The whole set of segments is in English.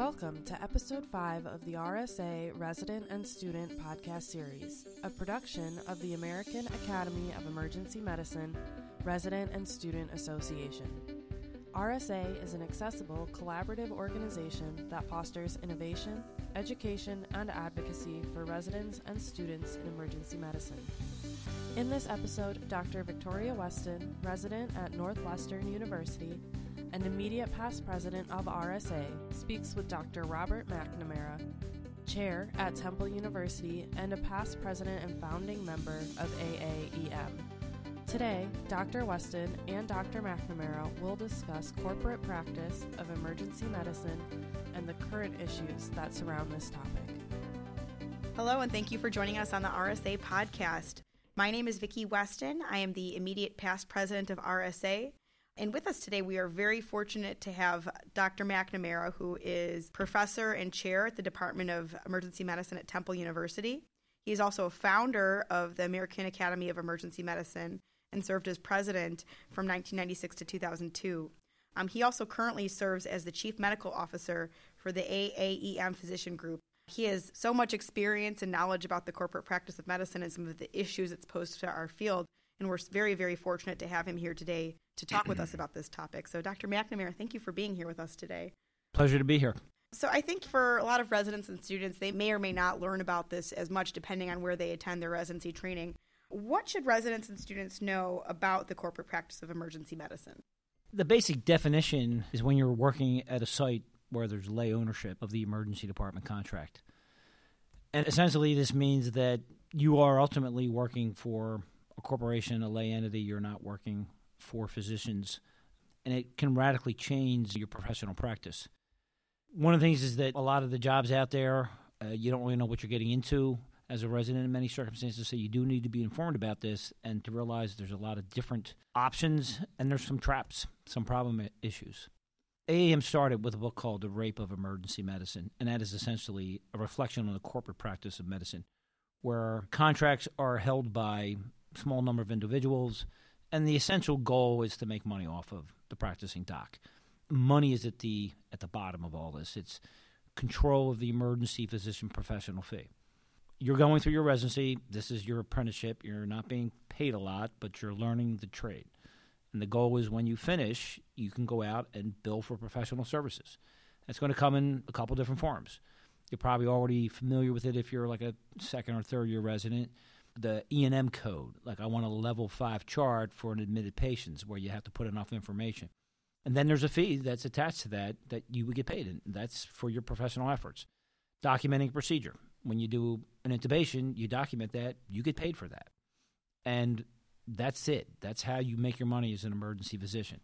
Welcome to episode 5 of the RSA Resident and Student podcast series, a production of the American Academy of Emergency Medicine Resident and Student Association. RSA is an accessible, collaborative organization that fosters innovation, education, and advocacy for residents and students in emergency medicine. In this episode, Dr. Victoria Weston, resident at Northwestern University, and immediate past president of RSA, speaks with Dr. Robert McNamara, chair at Temple University and a past president and founding member of AAEM. Today, Dr. Weston and Dr. McNamara will discuss corporate practice of emergency medicine and the current issues that surround this topic. Hello, and thank you for joining us on the RSA podcast. My name is Vicki Weston. I am the immediate past president of RSA. And with us today, we are very fortunate to have Dr. McNamara, who is professor and chair at the Department of Emergency Medicine at Temple University. He is also a founder of the American Academy of Emergency Medicine and served as president from 1996 to 2002. Um, he also currently serves as the chief medical officer for the AAEM physician group. He has so much experience and knowledge about the corporate practice of medicine and some of the issues it's posed to our field. And we're very, very fortunate to have him here today to talk with us about this topic. So, Dr. McNamara, thank you for being here with us today. Pleasure to be here. So, I think for a lot of residents and students, they may or may not learn about this as much depending on where they attend their residency training. What should residents and students know about the corporate practice of emergency medicine? The basic definition is when you're working at a site where there's lay ownership of the emergency department contract. And essentially, this means that you are ultimately working for a corporation, a lay entity. You're not working for physicians, and it can radically change your professional practice. One of the things is that a lot of the jobs out there, uh, you don't really know what you're getting into as a resident in many circumstances, so you do need to be informed about this and to realize there's a lot of different options and there's some traps, some problem issues. AAM started with a book called The Rape of Emergency Medicine, and that is essentially a reflection on the corporate practice of medicine, where contracts are held by small number of individuals and the essential goal is to make money off of the practicing doc. Money is at the at the bottom of all this. It's control of the emergency physician professional fee. You're going through your residency. This is your apprenticeship. You're not being paid a lot, but you're learning the trade. And the goal is when you finish, you can go out and bill for professional services. That's going to come in a couple different forms. You're probably already familiar with it if you're like a second or third year resident the E&M code. Like I want a level five chart for an admitted patient where you have to put enough information. And then there's a fee that's attached to that that you would get paid, and that's for your professional efforts. Documenting procedure. When you do an intubation, you document that, you get paid for that. And that's it. That's how you make your money as an emergency physician.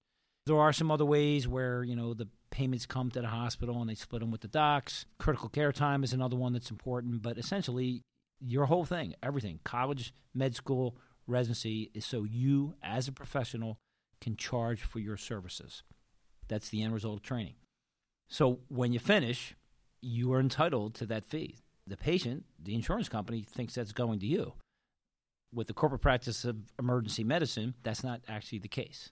There are some other ways where, you know, the payments come to the hospital and they split them with the docs. Critical care time is another one that's important, but essentially your whole thing, everything, college, med school, residency, is so you, as a professional, can charge for your services. That's the end result of training. So when you finish, you are entitled to that fee. The patient, the insurance company, thinks that's going to you. With the corporate practice of emergency medicine, that's not actually the case.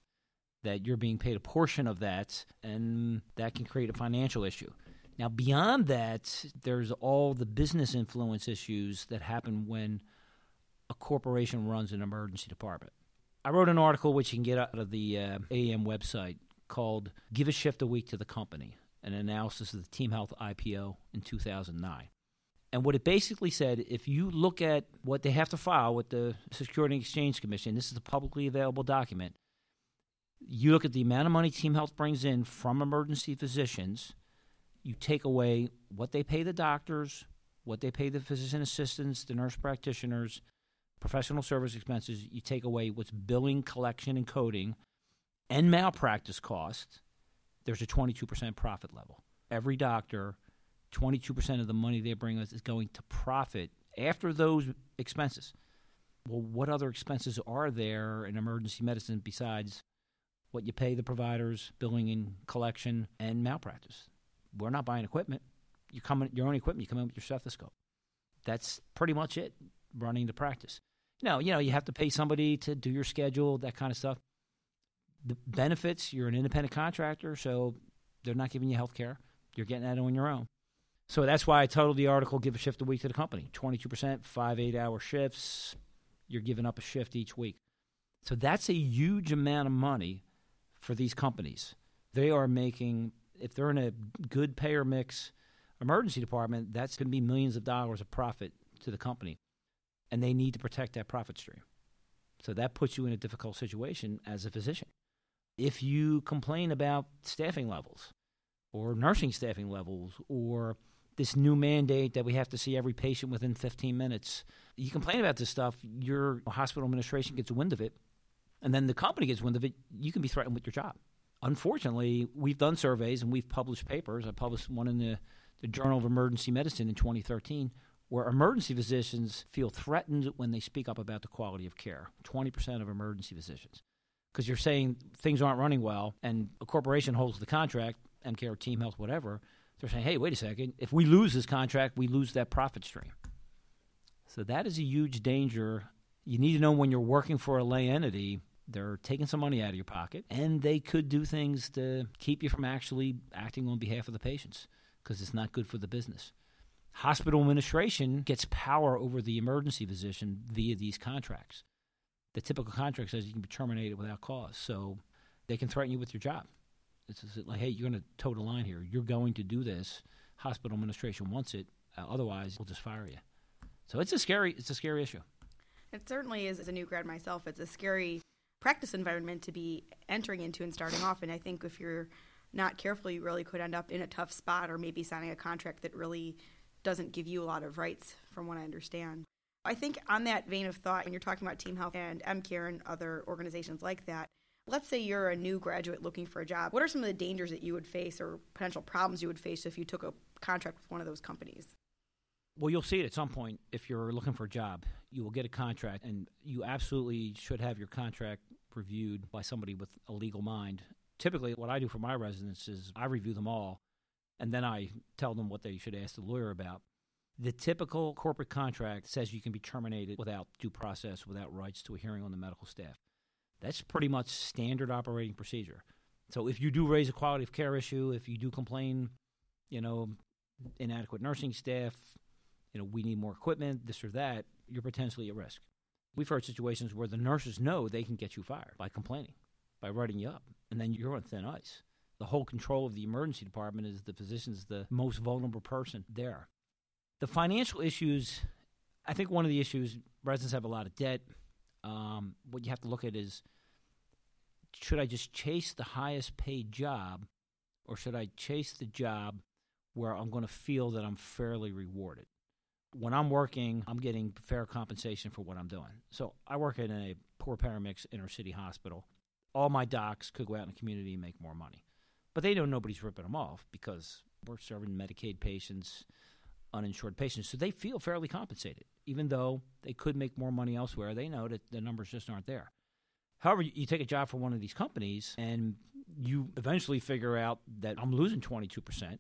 That you're being paid a portion of that, and that can create a financial issue. Now, beyond that, there's all the business influence issues that happen when a corporation runs an emergency department. I wrote an article which you can get out of the uh, AAM website called Give a Shift a Week to the Company, an analysis of the Team Health IPO in 2009. And what it basically said, if you look at what they have to file with the Security and Exchange Commission, this is a publicly available document. You look at the amount of money Team Health brings in from emergency physicians you take away what they pay the doctors, what they pay the physician assistants, the nurse practitioners, professional service expenses. You take away what's billing, collection, and coding, and malpractice costs. There's a 22% profit level. Every doctor, 22% of the money they bring us is going to profit after those expenses. Well, what other expenses are there in emergency medicine besides what you pay the providers, billing and collection, and malpractice? We're not buying equipment. You come in, your own equipment. You come in with your stethoscope. That's pretty much it. Running the practice. Now, you know, you have to pay somebody to do your schedule, that kind of stuff. The benefits, you're an independent contractor, so they're not giving you health care. You're getting that on your own. So that's why I titled the article Give a Shift a Week to the Company. 22%, five eight hour shifts. You're giving up a shift each week. So that's a huge amount of money for these companies. They are making, if they're in a good payer mix emergency department, that's going to be millions of dollars of profit to the company. And they need to protect that profit stream. So that puts you in a difficult situation as a physician. If you complain about staffing levels or nursing staffing levels or this new mandate that we have to see every patient within 15 minutes, you complain about this stuff, your hospital administration gets wind of it, and then the company gets wind of it, you can be threatened with your job. Unfortunately, we've done surveys and we've published papers. I published one in the, the Journal of Emergency Medicine in 2013 where emergency physicians feel threatened when they speak up about the quality of care. 20% of emergency physicians. Because you're saying things aren't running well, and a corporation holds the contract, EmCare, Team Health, whatever. They're saying, hey, wait a second. If we lose this contract, we lose that profit stream. So that is a huge danger. You need to know when you're working for a lay entity, they're taking some money out of your pocket, and they could do things to keep you from actually acting on behalf of the patients because it's not good for the business. Hospital administration gets power over the emergency physician via these contracts. The typical contract says you can be terminated without cause, so they can threaten you with your job. It's like, hey, you're going to toe the line here. You're going to do this. Hospital administration wants it. Uh, otherwise, we'll just fire you. So it's a scary, it's a scary issue. It certainly is. As a new grad myself, it's a scary practice environment to be entering into and starting off. And I think if you're not careful, you really could end up in a tough spot, or maybe signing a contract that really doesn't give you a lot of rights, from what I understand. I think on that vein of thought, when you're talking about Team Health and EmCare and other organizations like that, let's say you're a new graduate looking for a job. What are some of the dangers that you would face or potential problems you would face if you took a contract with one of those companies? Well, you'll see it at some point if you're looking for a job. You will get a contract, and you absolutely should have your contract reviewed by somebody with a legal mind. Typically, what I do for my residents is I review them all and then I tell them what they should ask the lawyer about. The typical corporate contract says you can be terminated without due process, without rights to a hearing on the medical staff. That's pretty much standard operating procedure. So if you do raise a quality of care issue, if you do complain, you know, inadequate nursing staff, you know, we need more equipment, this or that, you're potentially at risk. We've heard situations where the nurses know they can get you fired by complaining, by writing you up, and then you're on thin ice the whole control of the emergency department is the physician's the most vulnerable person there. The financial issues, I think one of the issues residents have a lot of debt. Um, what you have to look at is should I just chase the highest paid job or should I chase the job where I'm going to feel that I'm fairly rewarded? When I'm working, I'm getting fair compensation for what I'm doing. So I work in a poor payer mix inner city hospital. All my docs could go out in the community and make more money. But they know nobody's ripping them off because we're serving Medicaid patients, uninsured patients. So they feel fairly compensated. Even though they could make more money elsewhere, they know that the numbers just aren't there. However, you take a job for one of these companies and you eventually figure out that I'm losing 22%.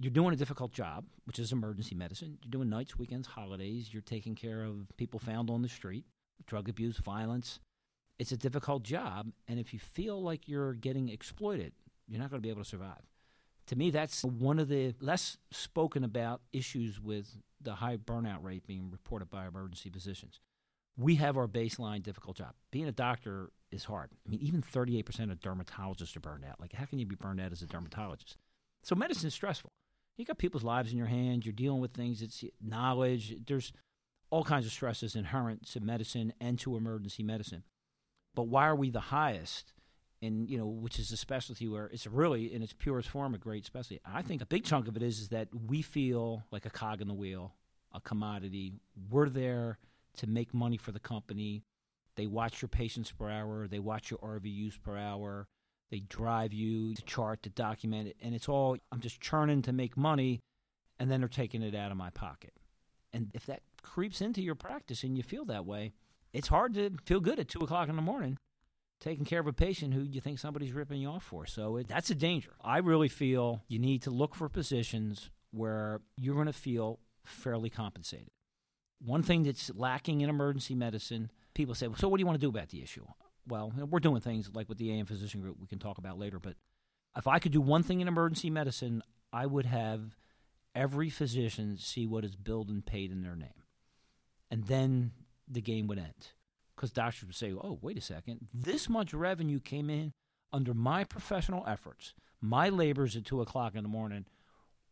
You're doing a difficult job, which is emergency medicine. You're doing nights, weekends, holidays. You're taking care of people found on the street, drug abuse, violence. It's a difficult job. And if you feel like you're getting exploited, you're not going to be able to survive. To me, that's one of the less spoken about issues with the high burnout rate being reported by emergency physicians. We have our baseline difficult job. Being a doctor is hard. I mean, even 38% of dermatologists are burned out. Like, how can you be burned out as a dermatologist? So, medicine is stressful. You got people's lives in your hands. You're dealing with things. It's knowledge. There's all kinds of stresses inherent to medicine and to emergency medicine. But why are we the highest? and you know, which is a specialty where it's really in its purest form a great specialty. I think a big chunk of it is is that we feel like a cog in the wheel, a commodity. We're there to make money for the company. They watch your patients per hour. They watch your RVUs per hour. They drive you to chart to document it, and it's all I'm just churning to make money, and then they're taking it out of my pocket. And if that creeps into your practice and you feel that way, it's hard to feel good at two o'clock in the morning taking care of a patient who you think somebody's ripping you off for. So it, that's a danger. I really feel you need to look for positions where you're going to feel fairly compensated. One thing that's lacking in emergency medicine, people say, well, so what do you want to do about the issue? Well, we're doing things like with the AM Physician Group we can talk about later, but if I could do one thing in emergency medicine, I would have every physician see what is billed and paid in their name. And then the game would end. Because doctors would say, oh, wait a second, this much revenue came in under my professional efforts, my labors at 2 o'clock in the morning.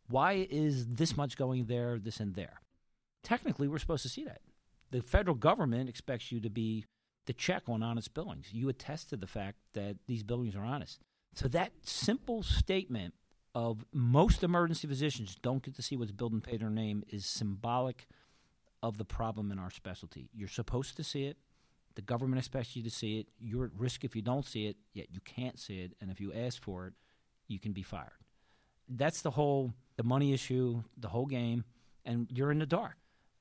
Why is this much going there, this, and there? Technically, we're supposed to see that. The federal government expects you to be the check on honest billings. You attest to the fact that these billings are honest. So that simple statement of most emergency physicians don't get to see what's billed and paid their name is symbolic of the problem in our specialty. You're supposed to see it. The government expects you to see it. You're at risk if you don't see it, yet you can't see it. And if you ask for it, you can be fired. That's the whole the money issue, the whole game, and you're in the dark.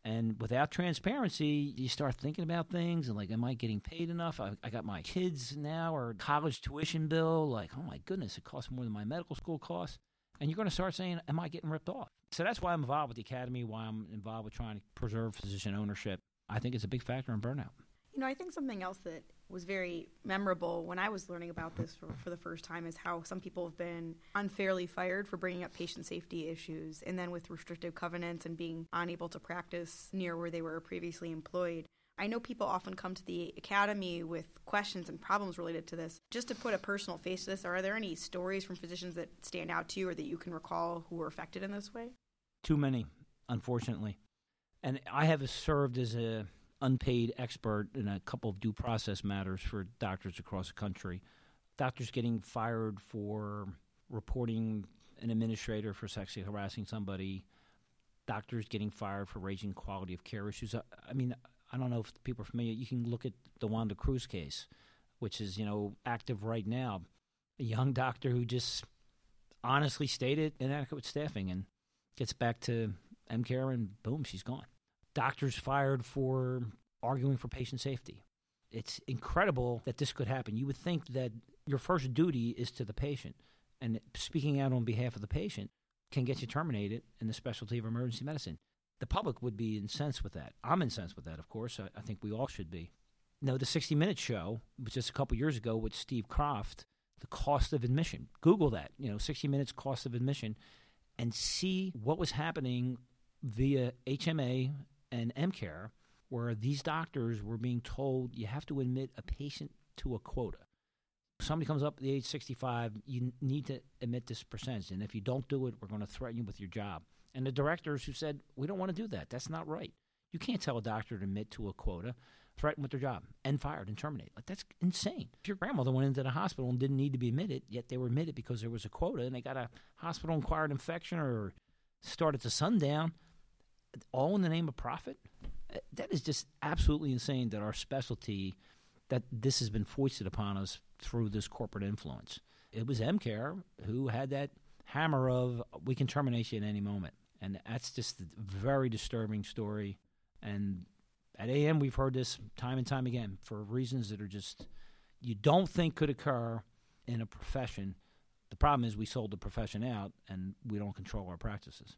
And without transparency, you start thinking about things and like, am I getting paid enough? I, I, got my kids now or college tuition bill. Like, oh my goodness, it costs more than my medical school costs. And you're going to start saying, am I getting ripped off? So that's why I'm involved with the academy, why I'm involved with trying to preserve physician ownership. I think it's a big factor in burnout. You know, I think something else that was very memorable when I was learning about this for, for, the first time is how some people have been unfairly fired for bringing up patient safety issues and then with restrictive covenants and being unable to practice near where they were previously employed. I know people often come to the academy with questions and problems related to this. Just to put a personal face to this, are there any stories from physicians that stand out to you or that you can recall who were affected in this way? Too many, unfortunately. And I have served as a unpaid expert in a couple of due process matters for doctors across the country. Doctors getting fired for reporting an administrator for sexually harassing somebody, doctors getting fired for raising quality of care issues. I, I mean, I don't know if people are familiar. You can look at the Wanda Cruz case, which is you know active right now. A young doctor who just honestly stated inadequate staffing and gets back to EmCare and boom, she's gone doctors fired for arguing for patient safety. It's incredible that this could happen. You would think that your first duty is to the patient, and speaking out on behalf of the patient can get you terminated in the specialty of emergency medicine. The public would be incensed with that. I'm incensed with that, of course. I, I think we all should be. No, the 60 Minute show, which just a couple years ago with Steve Kroft, the cost of admission. Google that, you know, 60 Minutes cost of admission, and see what was happening via HMA and EmCare where these doctors were being told you have to admit a patient to a quota. Somebody comes up at the age 65, you need to admit this percentage. And if you don't do it, we're going to threaten you with your job. And the directors who said, we don't want to do that. That's not right. You can't tell a doctor to admit to a quota, threaten with their job, and fired and terminate. Like that's insane. If your grandmother went into the hospital and didn't need to be admitted, yet they were admitted because there was a quota and they got a hospital acquired infection or started to sundown, all in the name of profit. Uh, that is just absolutely insane that our specialty, that this has been foisted upon us through this corporate influence. It was EmCare who had that hammer of we can terminate you at any moment. And that's just a very disturbing story. And at AM, we've heard this time and time again for reasons that are just you don't think could occur in a profession. The problem is we sold the profession out and we don't control our practices.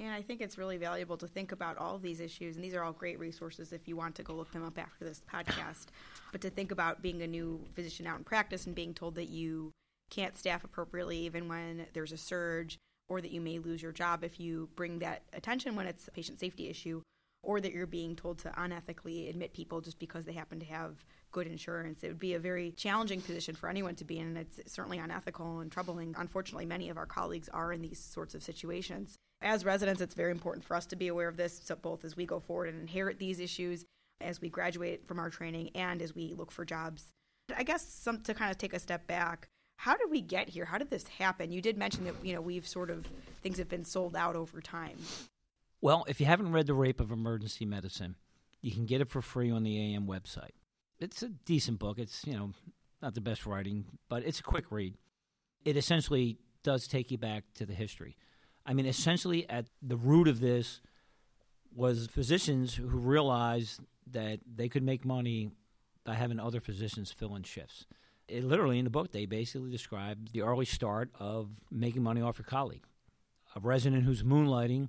And I think it's really valuable to think about all of these issues. And these are all great resources if you want to go look them up after this podcast. But to think about being a new physician out in practice and being told that you can't staff appropriately even when there's a surge, or that you may lose your job if you bring that attention when it's a patient safety issue, or that you're being told to unethically admit people just because they happen to have good insurance. It would be a very challenging position for anyone to be in, and it's certainly unethical and troubling. Unfortunately, many of our colleagues are in these sorts of situations as residents, it's very important for us to be aware of this, so both as we go forward and inherit these issues, as we graduate from our training, and as we look for jobs. I guess some to kind of take a step back. How did we get here? How did this happen? You did mention that you know we've sort of things have been sold out over time. Well, if you haven't read The Rape of Emergency Medicine, you can get it for free on the AM website. It's a decent book. It's, you know, not the best writing, but it's a quick read. It essentially does take you back to the history. I mean, essentially, at the root of this was physicians who realized that they could make money by having other physicians fill in shifts. It, literally, in the book, they basically describe the early start of making money off your colleague. A resident who's moonlighting,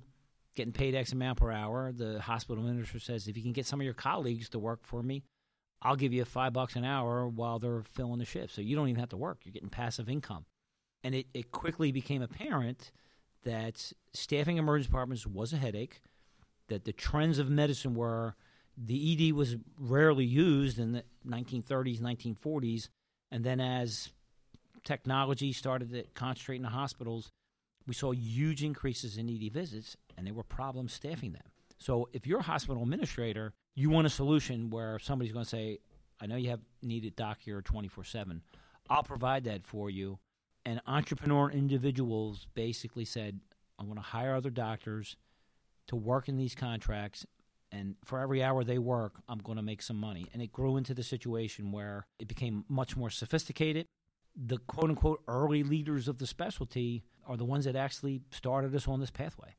getting paid X amount per hour, the hospital administrator says, if you can get some of your colleagues to work for me, I'll give you five bucks an hour while they're filling the shift. So you don't even have to work. You're getting passive income. And it, it quickly became apparent that staffing emergency departments was a headache, that the trends of medicine were the ED was rarely used in the 1930s, 1940s, and then as technology started to concentrate in the hospitals, we saw huge increases in ED visits, and there were problems staffing them. So if you're a hospital administrator, you want a solution where somebody's going to say, I know you have needed doc here 24 7. I'll provide that for you. And entrepreneur individuals basically said, I'm going to hire other doctors to work in these contracts. And for every hour they work, I'm going to make some money. And it grew into the situation where it became much more sophisticated. The quote unquote early leaders of the specialty are the ones that actually started us on this pathway.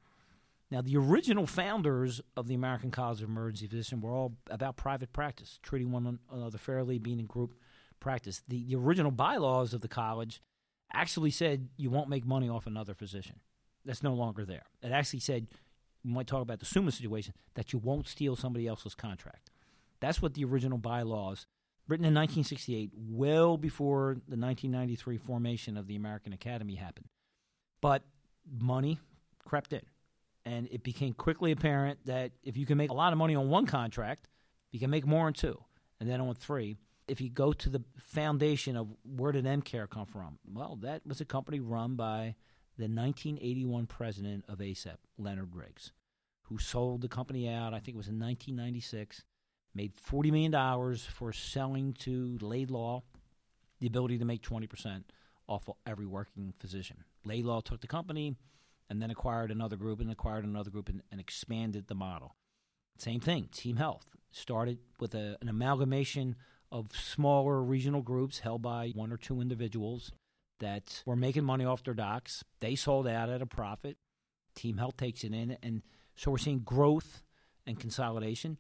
Now, the original founders of the American College of Emergency Physicians were all about private practice, treating one another fairly, being in group practice. The, the original bylaws of the college actually said you won't make money off another physician. That's no longer there. It actually said, we might talk about the Summa situation, that you won't steal somebody else's contract. That's what the original bylaws, written in 1968, well before the 1993 formation of the American Academy happened. But money crept in and it became quickly apparent that if you can make a lot of money on one contract, you can make more on two, and then on three. If you go to the foundation of where did EmCare come from? Well, that was a company run by the 1981 president of ACEP, Leonard Riggs, who sold the company out, I think it was in 1996, made $40 million for selling to Laidlaw the ability to make 20% off of every working physician. Laidlaw took the company, and then acquired another group and acquired another group and, and expanded the model. Same thing, Team Health started with a, an amalgamation of smaller regional groups held by one or two individuals that were making money off their docs. They sold out at a profit. Team Health takes it in, and so we're seeing growth and consolidation.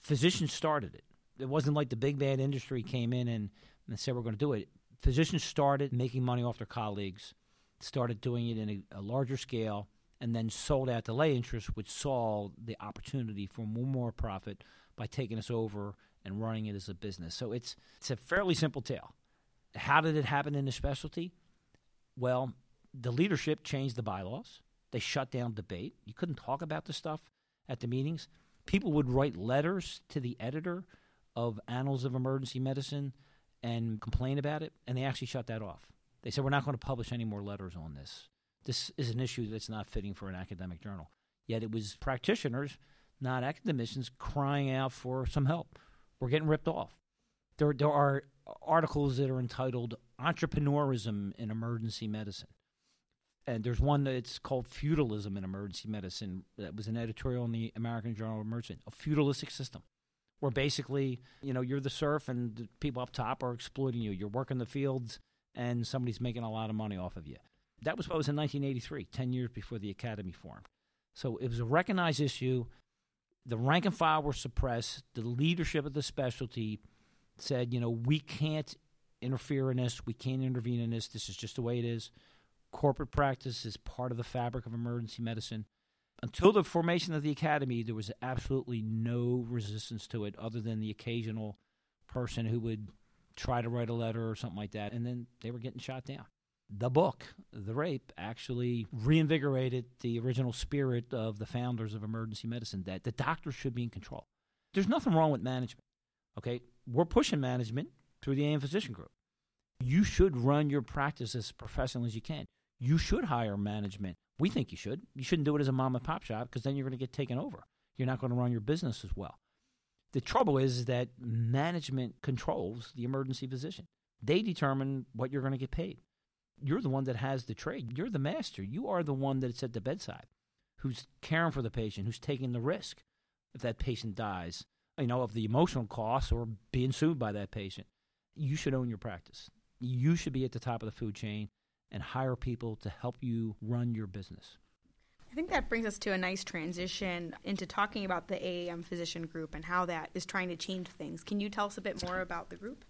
Physicians started it. It wasn't like the big bad industry came in and, and said we're going to do it. Physicians started making money off their colleagues started doing it in a, a larger scale, and then sold out to lay interest, which saw the opportunity for more, more profit by taking us over and running it as a business. So it's it's a fairly simple tale. How did it happen in the specialty? Well, the leadership changed the bylaws. They shut down debate. You couldn't talk about the stuff at the meetings. People would write letters to the editor of Annals of Emergency Medicine and complain about it, and they actually shut that off. They said, We're not going to publish any more letters on this. This is an issue that's not fitting for an academic journal. Yet it was practitioners, not academicians, crying out for some help. We're getting ripped off. There, there are articles that are entitled Entrepreneurism in Emergency Medicine. And there's one that's called Feudalism in Emergency Medicine. That was an editorial in the American Journal of Emergency, a feudalistic system where basically, you know, you're the serf and the people up top are exploiting you. You're working the fields and somebody's making a lot of money off of you. That was what was in 1983, 10 years before the Academy formed. So it was a recognized issue. The rank and file were suppressed. The leadership of the specialty said, you know, we can't interfere in this. We can't intervene in this. This is just the way it is. Corporate practice is part of the fabric of emergency medicine. Until the formation of the academy, there was absolutely no resistance to it other than the occasional person who would try to write a letter or something like that, and then they were getting shot down. The book, The Rape, actually reinvigorated the original spirit of the founders of emergency medicine that the doctors should be in control. There's nothing wrong with management. Okay, we're pushing management through the AM Physician Group. You should run your practice as professional as you can. You should hire management. We think you should. You shouldn't do it as a mom and pop shop because then you're going to get taken over. You're not going to run your business as well. The trouble is that management controls the emergency physician. They determine what you're going to get paid. You're the one that has the trade. You're the master. You are the one that's at the bedside, who's caring for the patient, who's taking the risk if that patient dies, you know, of the emotional costs or being sued by that patient. You should own your practice. You should be at the top of the food chain and hire people to help you run your business. I think that brings us to a nice transition into talking about the AAM physician group and how that is trying to change things. Can you tell us a bit more about the group?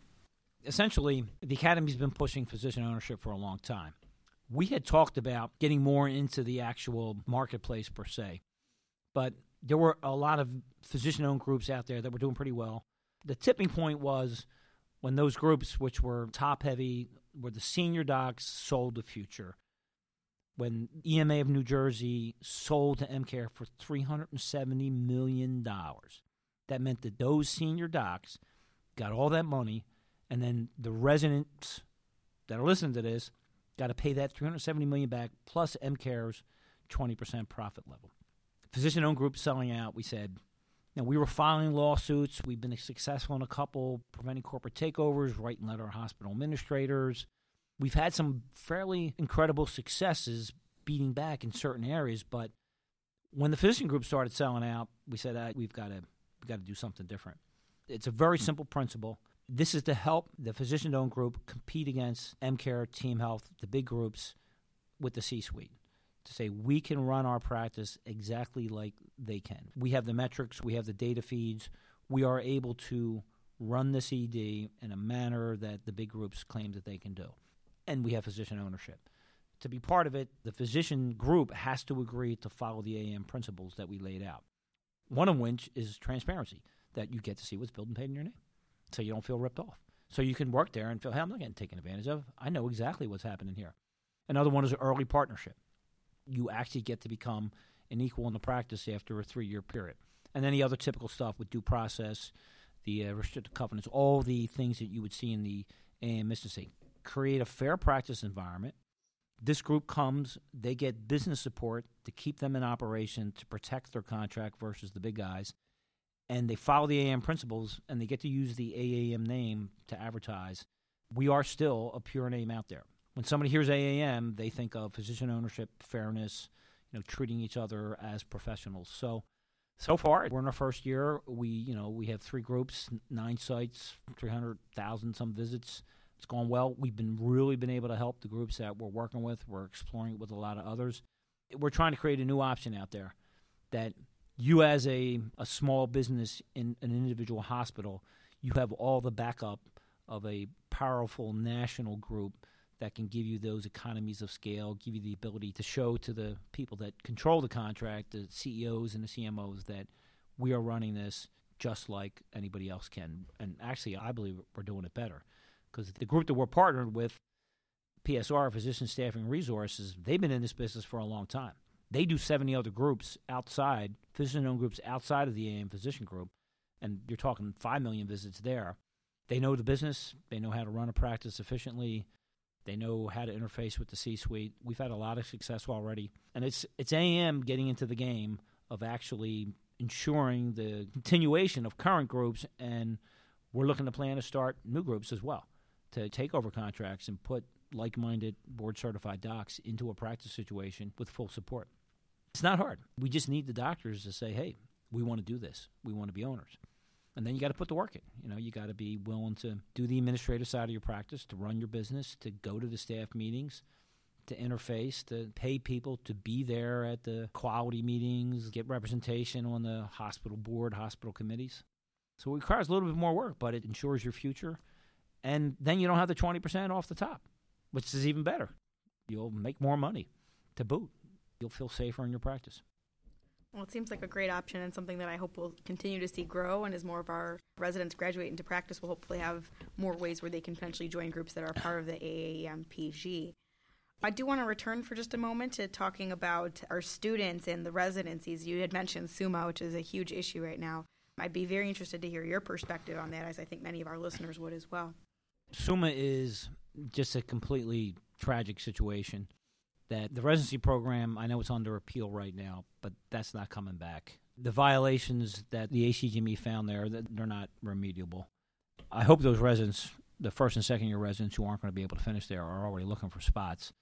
Essentially, the Academy's been pushing physician ownership for a long time. We had talked about getting more into the actual marketplace per se, but there were a lot of physician owned groups out there that were doing pretty well. The tipping point was when those groups, which were top heavy, where the senior docs sold the future when EMA of New Jersey sold to EmCare for $370 million. That meant that those senior docs got all that money, and then the residents that are listening to this got to pay that 370 million back plus EmCare's 20% profit level. Physician owned group selling out, we said, now we were filing lawsuits. We've been successful in a couple, preventing corporate takeovers, writing letter to hospital administrators. We've had some fairly incredible successes beating back in certain areas, but when the physician group started selling out, we said ah, we've got to we've got to do something different. It's a very simple principle. This is to help the physician owned group compete against EmCare, Team Health, the big groups with the C suite. To say we can run our practice exactly like they can. We have the metrics, we have the data feeds, we are able to run this ED in a manner that the big groups claim that they can do. And we have physician ownership. To be part of it, the physician group has to agree to follow the AM principles that we laid out. One of which is transparency, that you get to see what's billed and paid in your name so you don't feel ripped off. So you can work there and feel, hey, I'm not getting taken advantage of. I know exactly what's happening here. Another one is an early partnership. You actually get to become an equal in the practice after a three year period. And then the other typical stuff with due process, the uh, restricted covenants, all the things that you would see in the AM say Create a fair practice environment. This group comes, they get business support to keep them in operation, to protect their contract versus the big guys and they follow the AAM principles and they get to use the AAM name to advertise, we are still a pure name out there. When somebody hears AAM, they think of physician ownership, fairness, you know, treating each other as professionals. So, so far, we're in our first year. We, you know, we have three groups, nine sites, three hundred thousand some visits. It's gone well. We've been really been able to help the groups that we're working with. We're exploring it with a lot of others. We're trying to create a new option out there that you as a, a small business in an individual hospital, you have all the backup of a powerful national group that can give you those economies of scale, give you the ability to show to the people that control the contract, the CEOs and the CMOs, that we are running this just like anybody else can. And actually, I believe we're doing it better because the group that we're partnered with, PSR, Physician Staffing Resources, they've been in this business for a long time. They do 70 other groups outside, physician owned groups outside of the AM physician group, and you're talking 5 million visits there. They know the business, they know how to run a practice efficiently, they know how to interface with the C suite. We've had a lot of success already. And it's, it's AM getting into the game of actually ensuring the continuation of current groups, and we're looking to plan to start new groups as well to take over contracts and put like minded board certified docs into a practice situation with full support. It's not hard. We just need the doctors to say, hey, we want to do this. We want to be owners. And then you got to put the work in. You know, you got to be willing to do the administrative side of your practice, to run your business, to go to the staff meetings, to interface, to pay people to be there at the quality meetings, get representation on the hospital board, hospital committees. So it requires a little bit more work, but it ensures your future. And then you don't have the 20% off the top, which is even better. You'll make more money to boot you'll feel safer in your practice. Well, it seems like a great option and something that I hope we'll continue to see grow. And as more of our residents graduate into practice, we'll hopefully have more ways where they can potentially join groups that are part of the AAMPG. I do want to return for just a moment to talking about our students and the residencies. You had mentioned Summa, which is a huge issue right now. I'd be very interested to hear your perspective on that, as I think many of our listeners would as well. Summa is just a completely tragic situation that the residency program, I know it's under appeal right now, but that's not coming back. The violations that the ACGME found there, they're not remediable. I hope those residents, the first and second year residents who aren't going to be able to finish there, are already looking for spots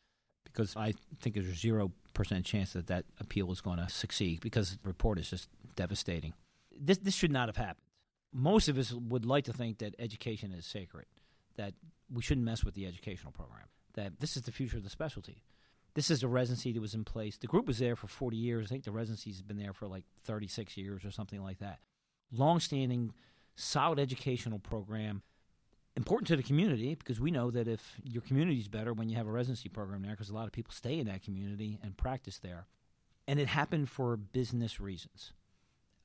because I think there's a zero percent chance that that appeal is going to succeed because the report is just devastating. This this should not have happened. Most of us would like to think that education is sacred, that we shouldn't mess with the educational program, that this is the future of the specialty. This is a residency that was in place. The group was there for 40 years. I think the residency's been there for like 36 years or something like that. Long-standing, solid educational program. Important to the community because we know that if your community is better when you have a residency program there, because a lot of people stay in that community and practice there. And it happened for business reasons.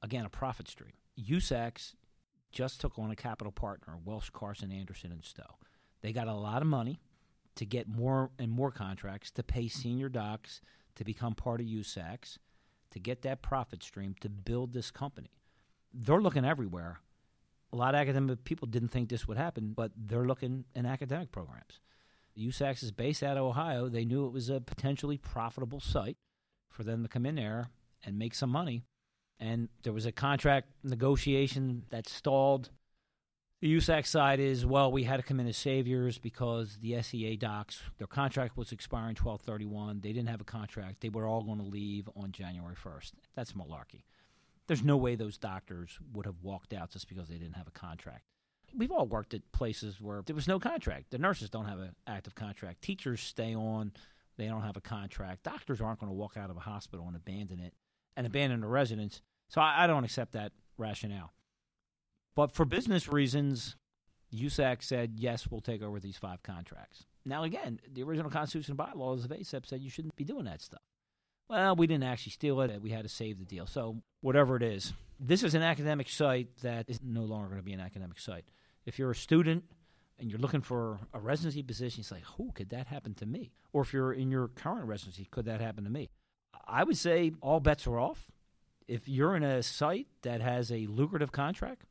Again, a profit stream. USACS just took on a capital partner, Welsh Carson Anderson and Stowe. They got a lot of money to get more and more contracts, to pay senior docs to become part of USACs, to get that profit stream, to build this company. They're looking everywhere. A lot of academic people didn't think this would happen, but they're looking in academic programs. USACs is based out of Ohio. They knew it was a potentially profitable site for them to come in there and make some money. And there was a contract negotiation that stalled. The USAC side is, well, we had to come in as saviors because the SEA docs, their contract was expiring 1231. They didn't have a contract. They were all going to leave on January 1st. That's malarkey. There's no way those doctors would have walked out just because they didn't have a contract. We've all worked at places where there was no contract. The nurses don't have an active contract. Teachers stay on, they don't have a contract. Doctors aren't going to walk out of a hospital and abandon it and abandon the residents. So I, I don't accept that rationale. But for business reasons, USAC said, yes, we'll take over these five contracts. Now, again, the original Constitution bylaws of ACEP said you shouldn't be doing that stuff. Well, we didn't actually steal it. We had to save the deal. So, whatever it is, this is an academic site that is no longer going to be an academic site. If you're a student and you're looking for a residency position, it's like, who could that happen to me? Or if you're in your current residency, could that happen to me? I would say all bets are off. If you're in a site that has a lucrative contract,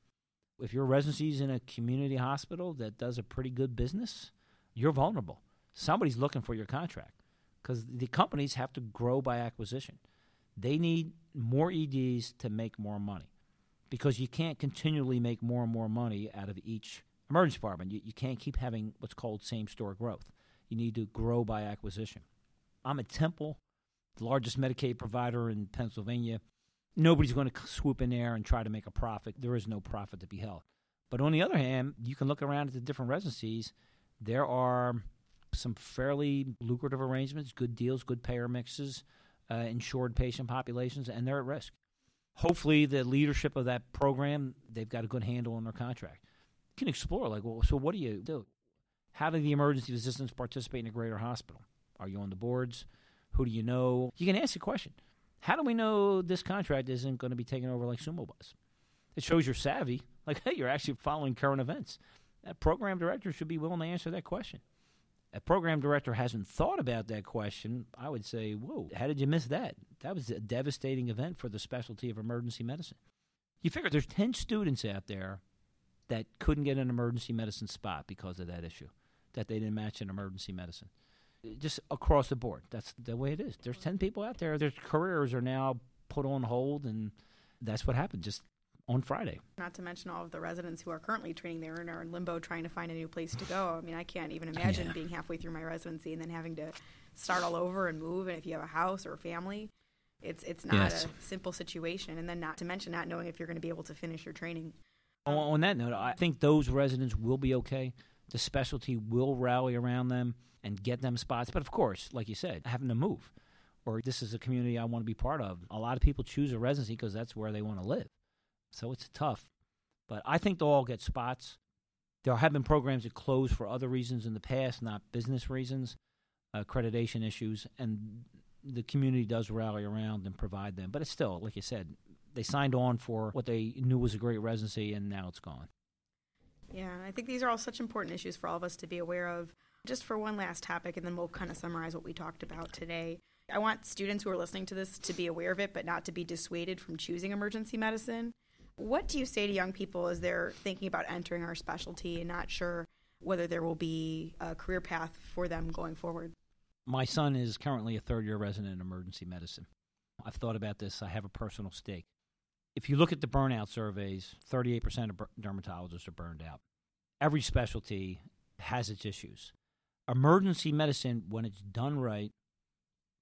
if your residency is in a community hospital that does a pretty good business, you're vulnerable. Somebody's looking for your contract because the companies have to grow by acquisition. They need more EDs to make more money because you can't continually make more and more money out of each emergency department. You, you can't keep having what's called same store growth. You need to grow by acquisition. I'm at Temple, the largest Medicaid provider in Pennsylvania. Nobody's going to swoop in there and try to make a profit. There is no profit to be held. But on the other hand, you can look around at the different residencies. There are some fairly lucrative arrangements, good deals, good payer mixes, uh, insured patient populations, and they're at risk. Hopefully the leadership of that program they've got a good handle on their contract. You can explore like well so what do you do? How do the emergency physicians participate in a greater hospital? Are you on the boards? Who do you know? You can ask a question how do we know this contract isn't going to be taken over like Summa was it shows you're savvy like hey you're actually following current events that program director should be willing to answer that question a program director hasn't thought about that question, I would say, whoa, how did you miss that? That was a devastating event for the specialty of emergency medicine. You figure there's 10 students out there that couldn't get an emergency medicine spot because of that issue, that they didn't match in emergency medicine. Just across the board. That's the way it is. There's 10 people out there, their careers are now put on hold, and that's what happened. Just on Friday. Not to mention all of the residents who are currently training there and are in limbo trying to find a new place to go. I mean, I can't even imagine yeah. being halfway through my residency and then having to start all over and move. And if you have a house or a family, it's it's not yes. a simple situation. And then not to mention not knowing if you're going to be able to finish your training. On that note, I think those residents will be okay. The specialty will rally around them and get them spots. But of course, like you said, having to move or this is a community I want to be part of. A lot of people choose a residency because that's where they want to live. So it's tough. But I think they'll all get spots. There have been programs that closed for other reasons in the past, not business reasons, accreditation issues, and the community does rally around and provide them. But it's still, like you said, they signed on for what they knew was a great residency, and now it's gone. Yeah, I think these are all such important issues for all of us to be aware of. Just for one last topic, and then we'll kind of summarize what we talked about today. I want students who are listening to this to be aware of it, but not to be dissuaded from choosing emergency medicine. What do you say to young people as they're thinking about entering our specialty and not sure whether there will be a career path for them going forward? My son is currently a third year resident in emergency medicine. I've thought about this. I have a personal stake. If you look at the burnout surveys, 38% of dermatologists are burned out. Every specialty has its issues. Emergency medicine, when it's done right,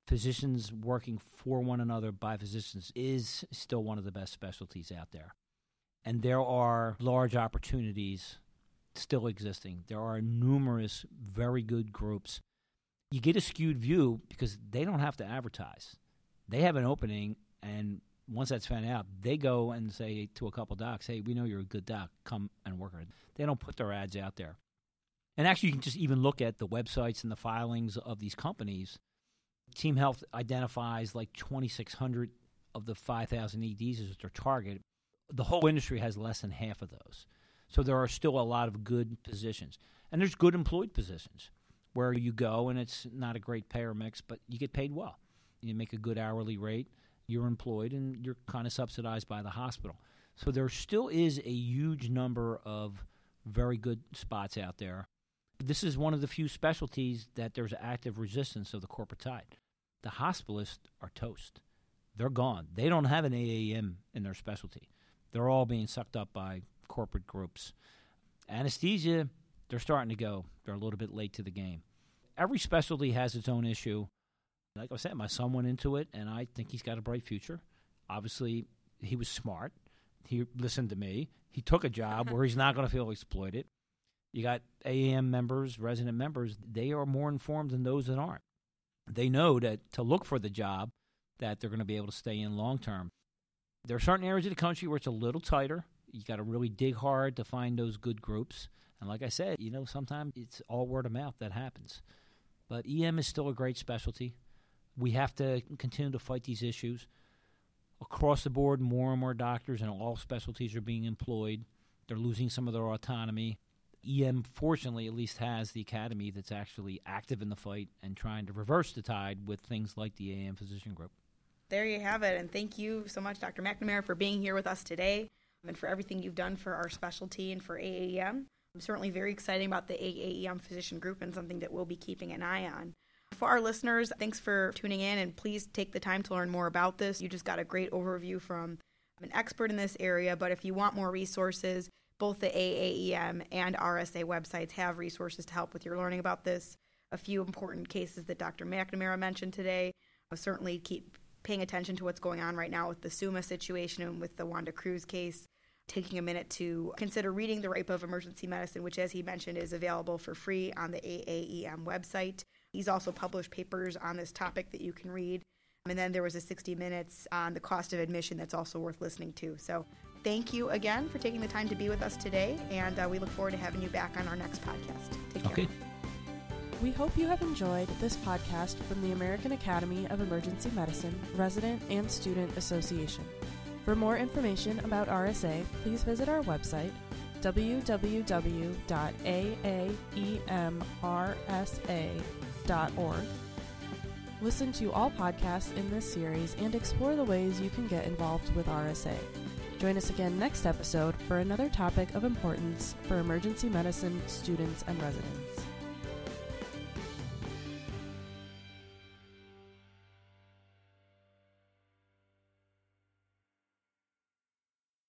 physicians working for one another by physicians, is still one of the best specialties out there and there are large opportunities still existing. There are numerous very good groups. You get a skewed view because they don't have to advertise. They have an opening, and once that's found out, they go and say to a couple docs, "Hey, we know you're a good doc. Come and work." It." They don't put their ads out there. And actually, you can just even look at the websites and the filings of these companies. Team Health identifies like 2,600 of the 5,000 EDs as their target the whole industry has less than half of those. So there are still a lot of good positions. And there's good employed positions where you go and it's not a great payer mix, but you get paid well. You make a good hourly rate, you're employed, and you're kind of subsidized by the hospital. So there still is a huge number of very good spots out there. This is one of the few specialties that there's active resistance of the corporate tide. The hospitalists are toast. They're gone. They don't have an AAEM in their specialty. They're all being sucked up by corporate groups. Anesthesia, they're starting to go. They're a little bit late to the game. Every specialty has its own issue. Like I said, my son went into it, and I think he's got a bright future. Obviously, he was smart. He listened to me. He took a job where he's not going to feel exploited. You got AAEM members, resident members, they are more informed than those that aren't. They know that to look for the job that they're going to be able to stay in long term. There are certain areas of the country where it's a little tighter. You got to really dig hard to find those good groups. And like I said, you know, sometimes it's all word of mouth that happens. But EM is still a great specialty. We have to continue to fight these issues. Across the board, more and more doctors in all specialties are being employed. They're losing some of their autonomy. EM, fortunately, at least has the academy that's actually active in the fight and trying to reverse the tide with things like the AAEM Physician Group. There you have it. And thank you so much, Dr. McNamara, for being here with us today and for everything you've done for our specialty and for AAEM. I'm certainly very excited about the AAEM physician group and something that we'll be keeping an eye on. For our listeners, thanks for tuning in and please take the time to learn more about this. You just got a great overview from an expert in this area, but if you want more resources, both the AAEM and RSA websites have resources to help with your learning about this. A few important cases that Dr. McNamara mentioned today. I'll certainly keep paying attention to what's going on right now with the Summa situation and with the Wanda Cruz case. Taking a minute to consider reading The Rape of Emergency Medicine, which, as he mentioned, is available for free on the AAEM website. He's also published papers on this topic that you can read. And then there was a 60 Minutes on the cost of admission that's also worth listening to. So thank you again for taking the time to be with us today, and uh, we look forward to having you back on our next podcast. Take care. Okay. We hope you have enjoyed this podcast from the American Academy of Emergency Medicine Resident and Student Association. For more information about RSA, please visit our website Listen to all podcasts in this series and explore the ways you can get involved with RSA. Join us again next episode for another topic of importance for emergency medicine students and residents.